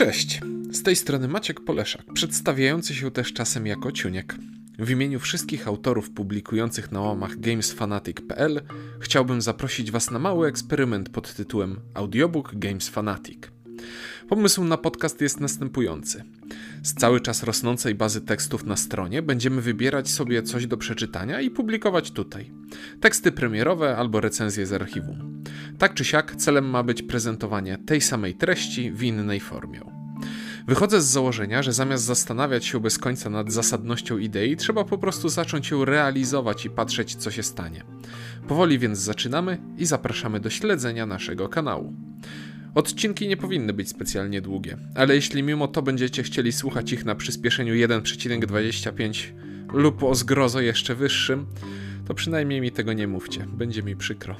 Cześć, z tej strony Maciek Poleszak, przedstawiający się też czasem jako Ciuniek. W imieniu wszystkich autorów publikujących na łamach gamesfanatic.pl chciałbym zaprosić Was na mały eksperyment pod tytułem Audiobook Games Fanatic. Pomysł na podcast jest następujący. Z cały czas rosnącej bazy tekstów na stronie będziemy wybierać sobie coś do przeczytania i publikować tutaj. Teksty premierowe albo recenzje z archiwum. Tak czy siak, celem ma być prezentowanie tej samej treści w innej formie. Wychodzę z założenia, że zamiast zastanawiać się bez końca nad zasadnością idei, trzeba po prostu zacząć ją realizować i patrzeć, co się stanie. Powoli więc zaczynamy i zapraszamy do śledzenia naszego kanału. Odcinki nie powinny być specjalnie długie, ale jeśli mimo to będziecie chcieli słuchać ich na przyspieszeniu 1,25 lub o zgrozo jeszcze wyższym, to przynajmniej mi tego nie mówcie, będzie mi przykro.